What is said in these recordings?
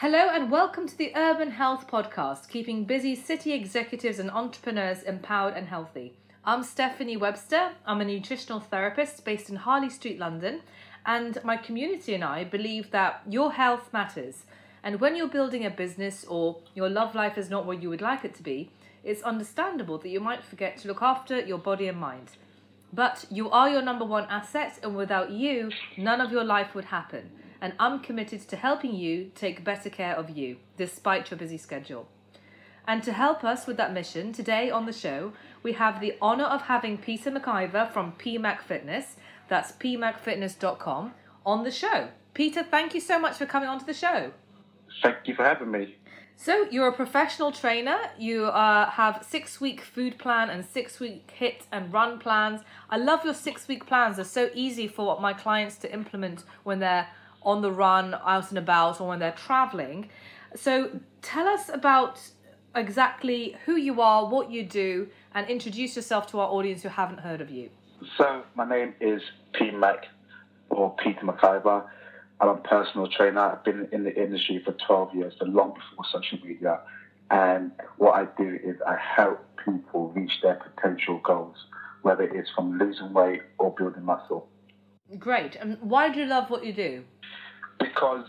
Hello and welcome to the Urban Health Podcast, keeping busy city executives and entrepreneurs empowered and healthy. I'm Stephanie Webster. I'm a nutritional therapist based in Harley Street, London, and my community and I believe that your health matters. And when you're building a business or your love life is not what you would like it to be, it's understandable that you might forget to look after your body and mind. But you are your number one asset, and without you, none of your life would happen and I'm committed to helping you take better care of you, despite your busy schedule. And to help us with that mission, today on the show, we have the honour of having Peter McIver from PMAC Fitness, that's pmacfitness.com, on the show. Peter, thank you so much for coming onto the show. Thank you for having me. So, you're a professional trainer. You uh, have six week food plan and six week HIIT and run plans. I love your six week plans. They're so easy for my clients to implement when they're on the run, out and about, or when they're traveling. So tell us about exactly who you are, what you do, and introduce yourself to our audience who haven't heard of you. So my name is P Mac or Peter McIver. I'm a personal trainer. I've been in the industry for 12 years, so long before social media. And what I do is I help people reach their potential goals, whether it's from losing weight or building muscle. Great. And why do you love what you do? Because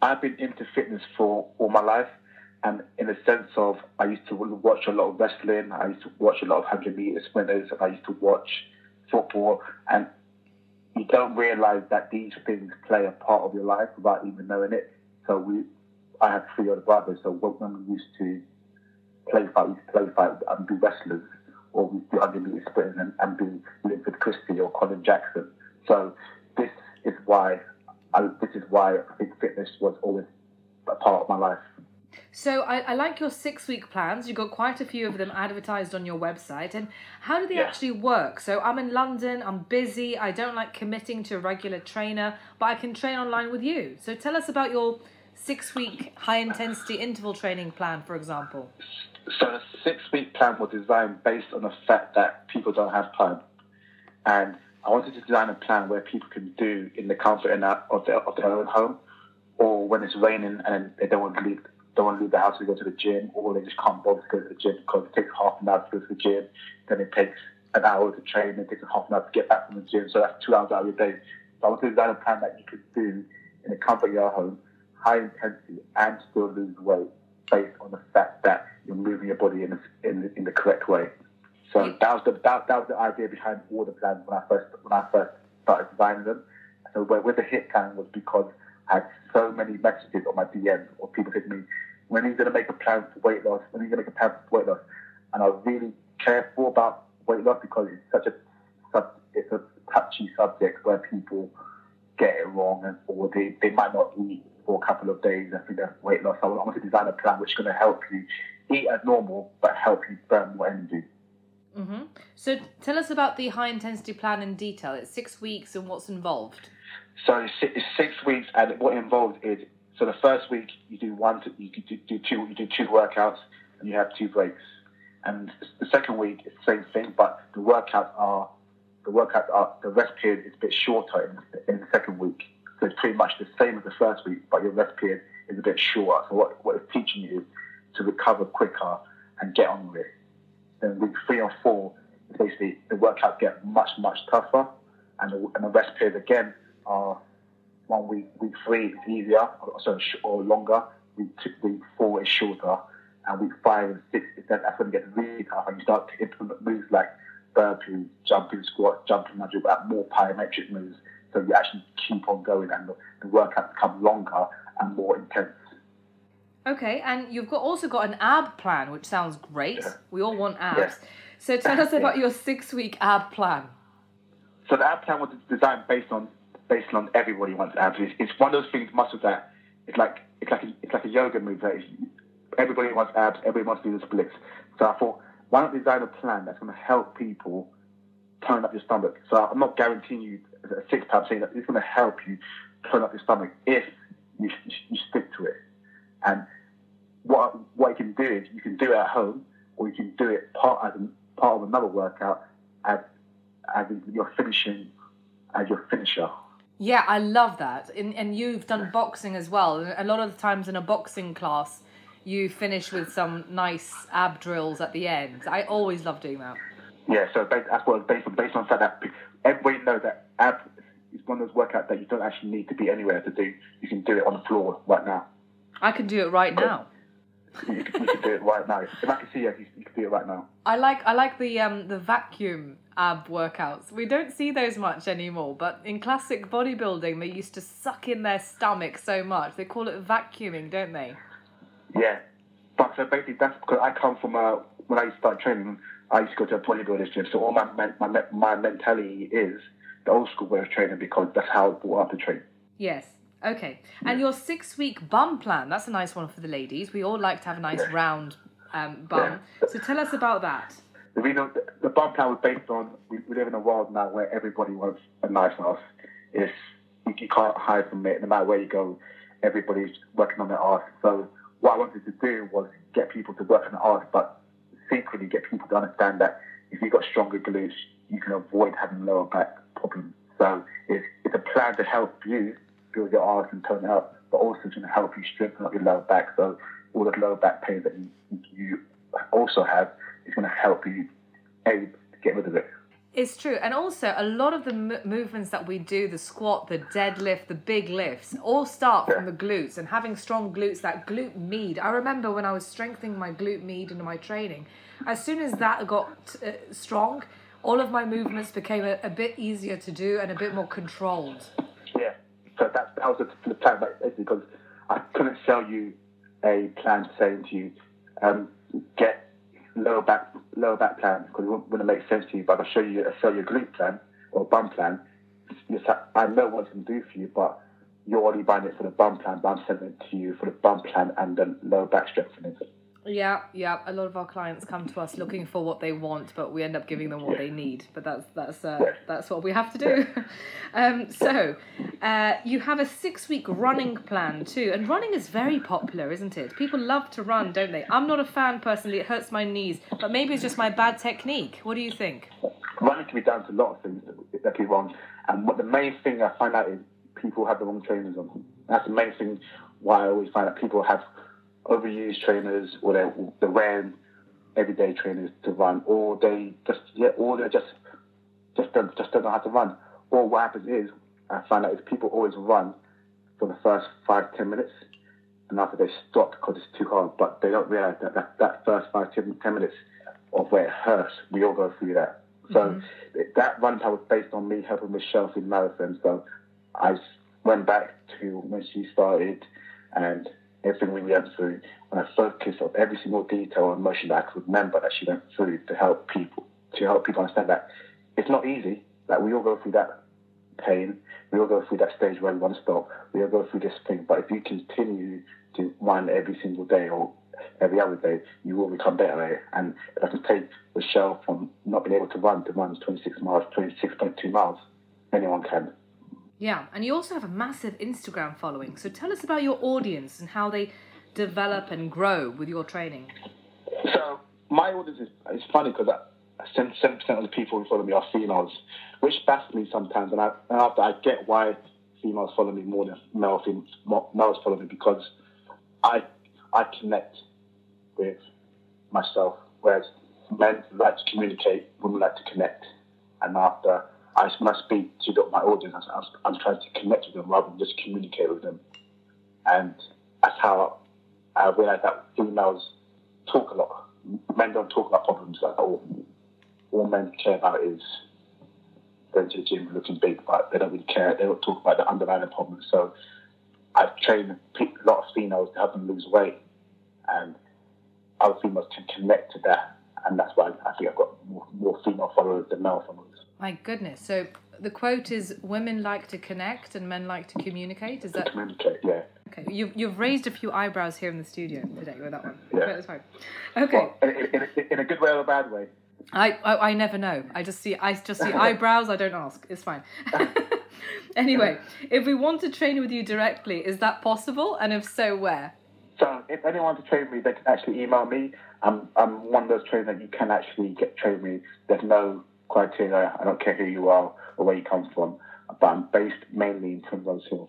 I've been into fitness for all my life. And in the sense of, I used to watch a lot of wrestling, I used to watch a lot of 100 meter sprinters, I used to watch football. And you don't realize that these things play a part of your life without even knowing it. So we, I have three older brothers. So when we used to play fight, we used to play fight and be wrestlers, or we do 100 meter sprinting and, and be Linford Christie or Colin Jackson. So this is why I, this is why I think fitness was always a part of my life. So I, I like your six week plans. You've got quite a few of them advertised on your website. And how do they yeah. actually work? So I'm in London, I'm busy, I don't like committing to a regular trainer, but I can train online with you. So tell us about your six week high intensity interval training plan, for example. So the six week plan was designed based on the fact that people don't have time. And I wanted to design a plan where people can do in the comfort of their, of their own home, or when it's raining and they don't want to leave, don't want to leave the house to go to the gym, or they just can't bother to go to the gym because it takes half an hour to go to the gym, then it takes an hour to train, and it takes half an hour to get back from the gym, so that's two hours out of your day. So I wanted to design a plan that you could do in the comfort of your home, high intensity, and still lose weight based on the fact that you're moving your body in the, in in the correct way. So that was the that, that was the idea behind all the plans when I first when I first started designing them. So where the HIIT plan was because I had so many messages on my DMs or people hitting me, when are you going to make a plan for weight loss? When are you going to make a plan for weight loss? And I was really careful about weight loss because it's such a it's a touchy subject where people get it wrong and or they, they might not eat for a couple of days and think weight loss. So I want to design a plan which is going to help you eat as normal but help you burn more energy. Mm-hmm. So tell us about the high intensity plan in detail. It's six weeks and what's involved. So it's six weeks, and what involved is so the first week you do one, you do two, you do two workouts, and you have two breaks. And the second week is the same thing, but the workouts are the workouts are the rest period is a bit shorter in the, in the second week. So it's pretty much the same as the first week, but your rest period is a bit shorter. So what, what it's teaching you is to recover quicker and get on with it then week three or four, basically the workouts get much, much tougher. And the, and the rest periods again are one week, week three is easier, or, sorry, or longer. Week, two, week four is shorter. And week five and six, then that's when it gets really tough and you start to implement moves like burpees, jumping squat, jumping nudge, but more plyometric moves. So you actually keep on going and the, the workouts become longer and more intense. Okay, and you've got also got an ab plan, which sounds great. Yeah. We all want abs. Yeah. So tell us about your six week ab plan. So the ab plan was designed based on based on everybody wants abs. It's, it's one of those things muscles that it's like it's like a, it's like a yoga move that everybody wants abs, everybody wants to do the splits. So I thought, why not design a plan that's going to help people tone up your stomach? So I'm not guaranteeing you a six pack, saying that it's going to help you tone up your stomach if you, you stick to it. And what what you can do is you can do it at home, or you can do it part as a, part of another workout as as you're finishing as your finisher. Yeah, I love that. And, and you've done boxing as well. A lot of the times in a boxing class, you finish with some nice ab drills at the end. I always love doing that. Yeah, so based, that's what based on based on that everybody knows that ab is one of those workouts that you don't actually need to be anywhere to do. You can do it on the floor right now. I can do it right now. You can, you can do it right now. If I can see you, you, can do it right now. I like I like the um the vacuum ab workouts. We don't see those much anymore, but in classic bodybuilding, they used to suck in their stomach so much. They call it vacuuming, don't they? Yeah, but so basically that's because I come from a when I started training, I used to go to a bodybuilding gym. So all my my my mentality is the old school way of training because that's how I brought up to train. Yes. Okay. And your six week bum plan, that's a nice one for the ladies. We all like to have a nice Yeah. round um, bum. So tell us about that. The reason the, the bump plan was based on we, we live in a world now where everybody wants a nice house. It's you, you can't hide from it. No matter where you go, everybody's working on their ass. So what I wanted to do was get people to work on their ass, but secretly get people to understand that if you've got stronger glutes, you can avoid having lower back problems. So it's, it's a plan to help you build your arms and tone it up, but also it's going to help you strengthen up your lower back. So all the lower back pain that you, you also have is going to help you get rid of it. It's true. And also, a lot of the m- movements that we do the squat, the deadlift, the big lifts all start from the glutes and having strong glutes, that glute med. I remember when I was strengthening my glute med in my training, as soon as that got uh, strong, all of my movements became a, a bit easier to do and a bit more controlled. So that, that was the, plan, basically, because I couldn't sell you a plan saying to you, um, get lower back lower back plan because it wouldn't, make sense to you. But I'll show you a sell your glute plan or a bum plan. Yes, I, I know what it can do for you, but you're already buying it for the bum plan. But I'm selling it to you for the bum plan and the lower back strengthening. Yeah, yeah. A lot of our clients come to us looking for what they want, but we end up giving them what they need. But that's that's uh, that's what we have to do. um, so, uh, you have a six-week running plan too, and running is very popular, isn't it? People love to run, don't they? I'm not a fan personally; it hurts my knees, but maybe it's just my bad technique. What do you think? running can be down to a lot of things that, that people wrong. And what the main thing I find out is people have the wrong trainers on. That's the main thing why I always find that people have overused trainers or they're, they're wearing everyday trainers to run or they just yeah or they just just don't just don't know how to run. Or what happens is I find out is people always run for the first five, ten minutes and after they stop because it's too hard, but they don't realise that, that that first five, ten, ten minutes of where it hurts, we all go through that. So mm-hmm. that run time was based on me helping Michelle through the marathon. So I went back to when she started and everything we went through, uh, and I focused on every single detail and emotion that I could remember that she went through to help people, to help people understand that it's not easy. That we all go through that pain. We all go through that stage where we want to stop. We all go through this thing. But if you continue to run every single day or every other day, you will become better. And if I can take Michelle from not being able to run to run 26 miles, 26.2 miles, anyone can. Yeah, and you also have a massive Instagram following. So tell us about your audience and how they develop and grow with your training. So my audience is it's funny because uh, seven percent of the people who follow me are females, which baffles me sometimes. And I and after I get why females follow me more than male males follow me because I I connect with myself, whereas men like to communicate, women like to connect. And after I when I speak to my audience, I'm, I'm trying to connect with them rather than just communicate with them. And that's how I realized that females talk a lot. Men don't talk about problems all. All men care about is going to the gym and looking big, but they don't really care. They don't talk about the underlying problems. So I've trained a lot of females to help them lose weight, and other females can connect to that. And that's why I think I've got more, more female followers than male followers. My goodness. So the quote is women like to connect and men like to communicate. Is that Communicate, yeah. okay? You've, you've raised a few eyebrows here in the studio today with that one. Yeah. That's fine. Okay. Well, in, in, in, a good way or a bad way. I, I I never know. I just see I just see eyebrows. I don't ask. It's fine. anyway, if we want to train with you directly, is that possible? And if so, where? So if anyone wants to train me, they can actually email me. I'm, I'm one of those trainers that you can actually get trained me. There's no criteria. I don't care who you are or where you come from. but I'm based mainly in Primrose Hill.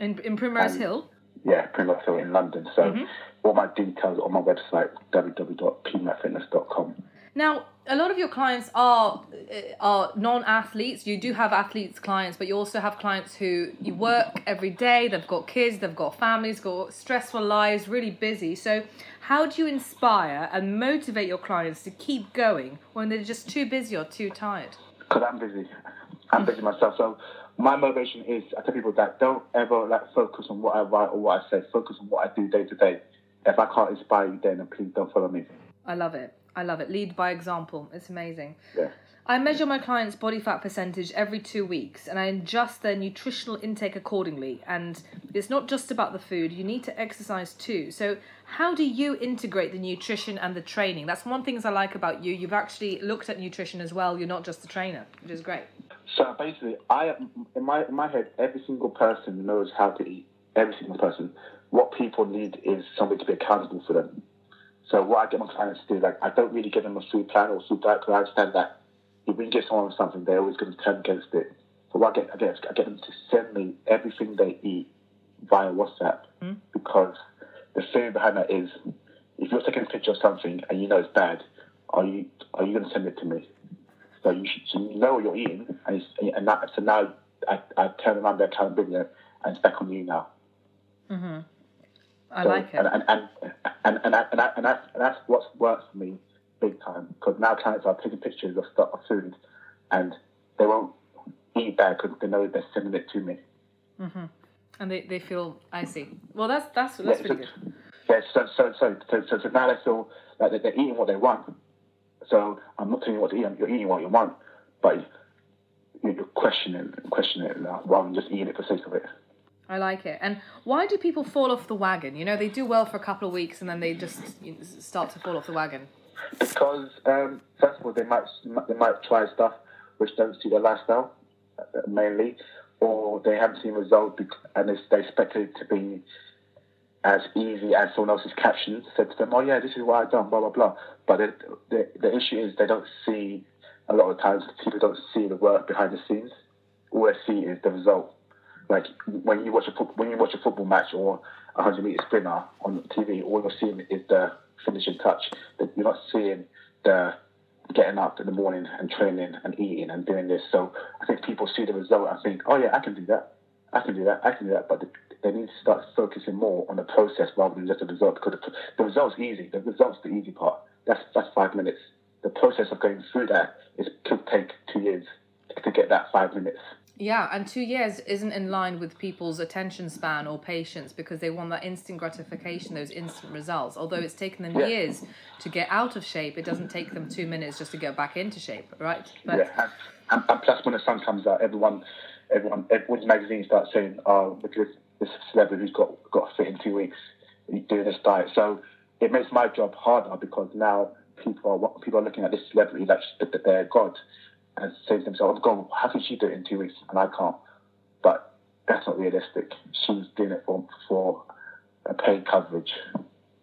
In, in Primrose Um, Hill? Yeah, Primrose Hill in London. So Mhm. all my details are on my website, www.pmacfitness.com. Now, a lot of your clients are uh, are non-athletes. You do have athletes clients, but you also have clients who you work every day. They've got kids, they've got families, got stressful lives, really busy. So, how do you inspire and motivate your clients to keep going when they're just too busy or too tired? Because I'm busy. I'm busy myself. So my motivation is I tell people that don't ever like focus on what I write or what I say. Focus on what I do day to day. If I can't inspire you then, then please don't follow me. I love it. I love it. Lead by example. It's amazing. Yeah. I measure my clients' body fat percentage every two weeks and I adjust their nutritional intake accordingly. And it's not just about the food, you need to exercise too. So, how do you integrate the nutrition and the training? That's one thing I like about you. You've actually looked at nutrition as well, you're not just a trainer, which is great. So basically, I in my in my head, every single person knows how to eat. Every single person. What people need is somebody to be accountable for them. So what I get my clients to do, like I don't really give them a food plan or food diet because I understand that if we can get someone something, they're always going to turn against it. So what I get, I get, I get them to send me everything they eat via WhatsApp Mm. because the theory behind that is if you're taking a picture of something and you know it's bad, are you are you going to send it to me? So you should so you know what you're eating, and it's, and that, so now I, I turn around the accountability and it's back on you now. Mm-hmm. I So- like it. And and and and and, that, and, that, and, that's, and that's what's worked for me big time because now clients are taking pictures of stuff of food, and they won't eat bad because they know they're sending it to me. hmm And they, they feel, I see. Well, that's, that's, that's Yeah, really so- good. Yeah, so so so so, so, so now they feel like they're, they're eating what they want. So I'm not telling you what to eat. You're eating what you want, but you're questioning questioning it now rather than just eating it for the sake of it. I like it. And why do people fall off the wagon? You know, they do well for a couple of weeks and then they just start to fall off the wagon. Because um, first of all, they might they might try stuff which don't suit their lifestyle uh, mainly, or they haven't seen results and they expect it to be as easy as someone else's caption said to them. Oh yeah, this is what I've done, blah blah blah. But the, the the issue is they don't see a lot of times people don't see the work behind the scenes. All they see is the result. Like when you watch a foot- when you watch a football match or a hundred meter sprinter on TV, all you're seeing is the finishing touch. You're not seeing the getting up in the morning and training and eating and doing this. So I think people see the result and think, oh yeah, I can do that. I can do that. I can do that. But they, they need to start focusing more on the process rather than just the result because the, the result's easy. The result's the easy part. That's that's five minutes. The process of going through that is could take two years to get that five minutes. Yeah, and two years isn't in line with people's attention span or patience because they want that instant gratification, those instant results. Although it's taken them Yeah. years to get out of shape, it doesn't take them two minutes just to get back into shape, right? But yeah, and, and, plus when the sun comes out, everyone, everyone, everyone's magazine starts saying, "Oh, look at this, celebrity who's got got fit in two weeks, doing this diet." So it makes my job harder because now people are people are looking at this celebrity like they're god, and saying to themselves, "Oh God, how can she do it in two weeks and I can't?" But that's not realistic. She's doing it for for a paid coverage.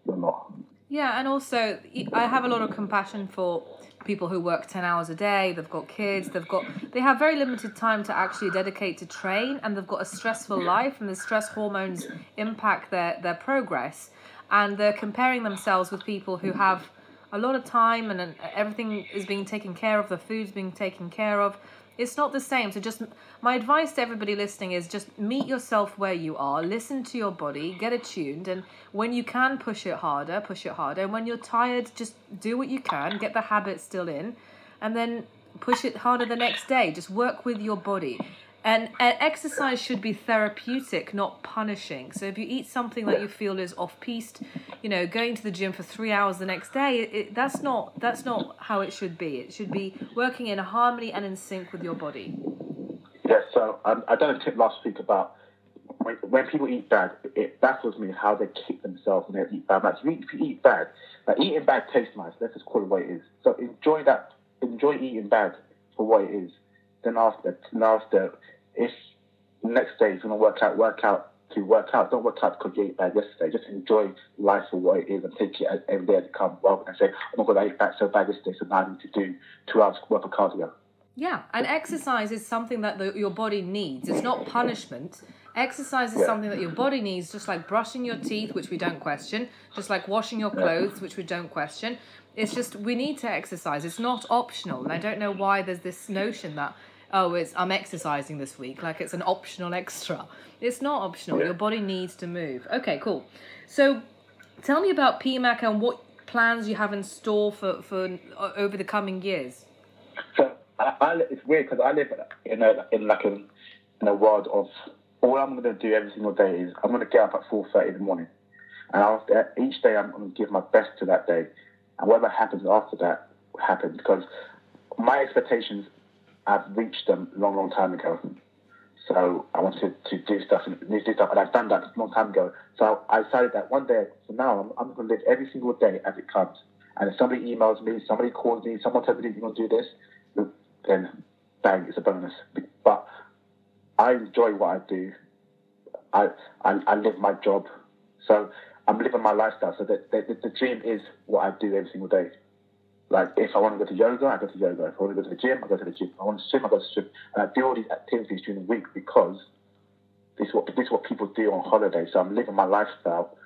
You're not. Yeah, and also I have a lot of compassion for people who work 10 hours a day, they've got kids, they've got they have very limited time to actually dedicate to train and they've got a stressful life and the stress hormones impact their their progress and they're comparing themselves with people who have a lot of time and and everything is being taken care of, the food's being taken care of. It's not the same. So just my advice to everybody listening is just meet yourself where you are, listen to your body, get attuned, and when you can push it harder, push it harder. And when you're tired, just do what you can, get the habit still in, and then push it harder the next day. Just work with your body. And, and exercise should be therapeutic, not punishing. So if you eat something that you feel is off-piste, you know, going to the gym for three hours the next day, it, that's not that's not how it should be. It should be working in harmony and in sync with your body. Yeah, so um, I done a tip last week about when, when people eat bad, it baffles me how they kick themselves when they eat bad. Like, if you, if you eat bad, like eating bad tastes nice. Let's just call it what it is. So enjoy that. Enjoy eating bad for what it is. Then after, then after, if next day you're gonna work out, work out to work out. Don't work out because you ate bad yesterday. Just enjoy life for what it is and take it as- every day as it comes. Rather than say, "Oh my god, I ate bad so bad yesterday, so now I need to do two hours worth of cardio." Yeah, and exercise is something that the, your body needs. It's not punishment. Exercise is Yeah. something that your body needs, just like brushing your teeth, which we don't question, just like washing your clothes, which we don't question. It's just we need to exercise. It's not optional, and I don't know why there's this notion that oh, it's I'm exercising this week, like it's an optional extra. It's not optional. Yeah. Your body needs to move. Okay, cool. So, tell me about PMAC and what plans you have in store for for uh, over the coming years. So I, I, it's weird because I live in a in like a in a world of all I'm going to do every single day is I'm going to get up at four thirty in the morning, and I'll, each day I'm going to give my best to that day, and whatever happens after that happens because my expectations I've reached them a long, long time ago. So I wanted to do stuff and do stuff, and I've done that a long time ago. So I decided that one day, from now, I'm, I'm going to live every single day as it comes. And if somebody emails me, somebody calls me, someone tells me you're going to do this, then bang, it's a bonus. But I enjoy what I do. I I, I live my job, so I'm living my lifestyle. So the, the the dream is what I do every single day. Like if I want to go to yoga, I go to yoga. If I want to go to the gym, I go to the gym. If I want to swim, I go to swim. And I do all these activities during the week because this is what this is what people do on holiday. So I'm living my lifestyle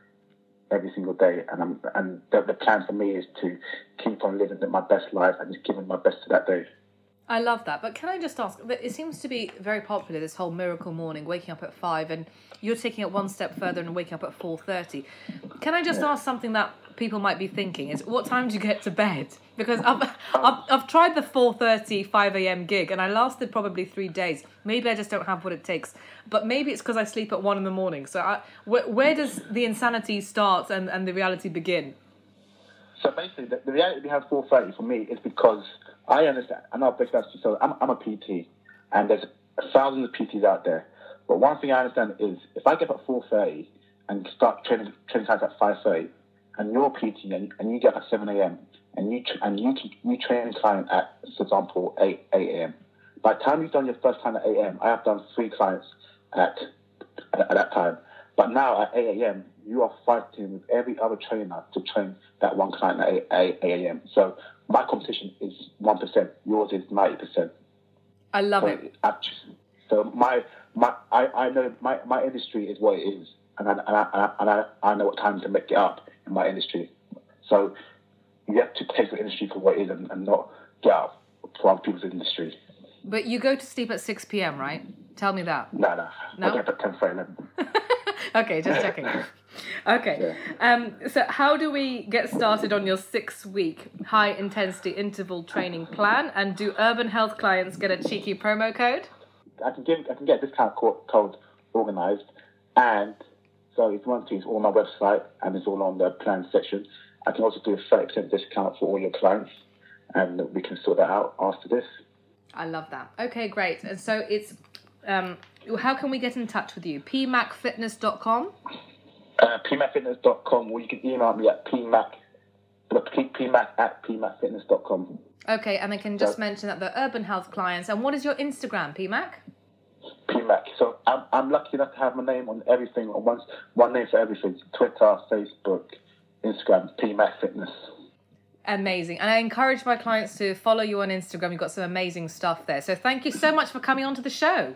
every single day, and I'm and the, the plan for me is to keep on living my best life and just giving my best to that day. I love that. But can I just ask? It seems to be very popular. This whole miracle morning, waking up at five, and you're taking it one step further and waking up at four thirty. Can I just ask something that people might be thinking? Is what time do you get to bed? Because I've I've, I've tried the 4.30, 5 a.m. gig, and I lasted probably three days. Maybe I just don't have what it takes. But maybe it's because I sleep at one in the morning. So I, where, where does the insanity start and, and the reality begin? So basically, the, the reality behind 430 for me is because I understand, and I'll break that to you. So I'm, I'm a PT, and there's thousands of PTs out there. But one thing I understand is if I get up at 430 and start training training times at 530, and you're PT and, and you get up at 7 a.m. and you tr- and you you train client at, for example, 8 8 a.m. By the time you've done your first time at 8 a.m., I have done three clients at at, at that time. But now at 8 a.m., you are fighting with every other trainer to train that one client at 8, 8, 8 a.m. So my competition is 1%, yours is 90%. I love So, it. so my, my, I, I know my, my industry is what it is, and I, and, I, and I, I know what time to make it up in my industry. So you have to take the industry for what it is and, and not get up for other people's industry. But you go to sleep at 6 p.m., right? Tell me that. No, no. No? I get up at 10 for 11. okay, just checking. Okay. Um, so, how do we get started on your six week high intensity interval training plan? And do urban health clients get a cheeky promo code? I can give I can get a discount co- code organised, and so if one thing, to, it's all on my website and it's all on the plan section. I can also do a thirty percent discount for all your clients, and we can sort that out after this. I love that. Okay, great. And so, it's um, how can we get in touch with you? pmacfitness.com. Uh, pmacfitness.com, or you can email me at pmac, pmac at pmacfitness.com. Okay, and I can just So- mention that the urban health clients. And what is your Instagram, PMAC? So I'm, I'm lucky enough to have my name on everything, on one, one name for everything Twitter, Facebook, Instagram, PMAC Fitness. Amazing. And I encourage my clients to follow you on Instagram. You've got some amazing stuff there. So thank you so much for coming on to the show.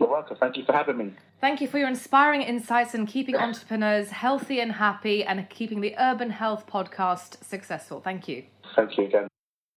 You're welcome. Thank you for having me. Thank you for your inspiring insights and keeping entrepreneurs healthy and happy and keeping the Urban Health podcast successful. Thank you. Thank you again.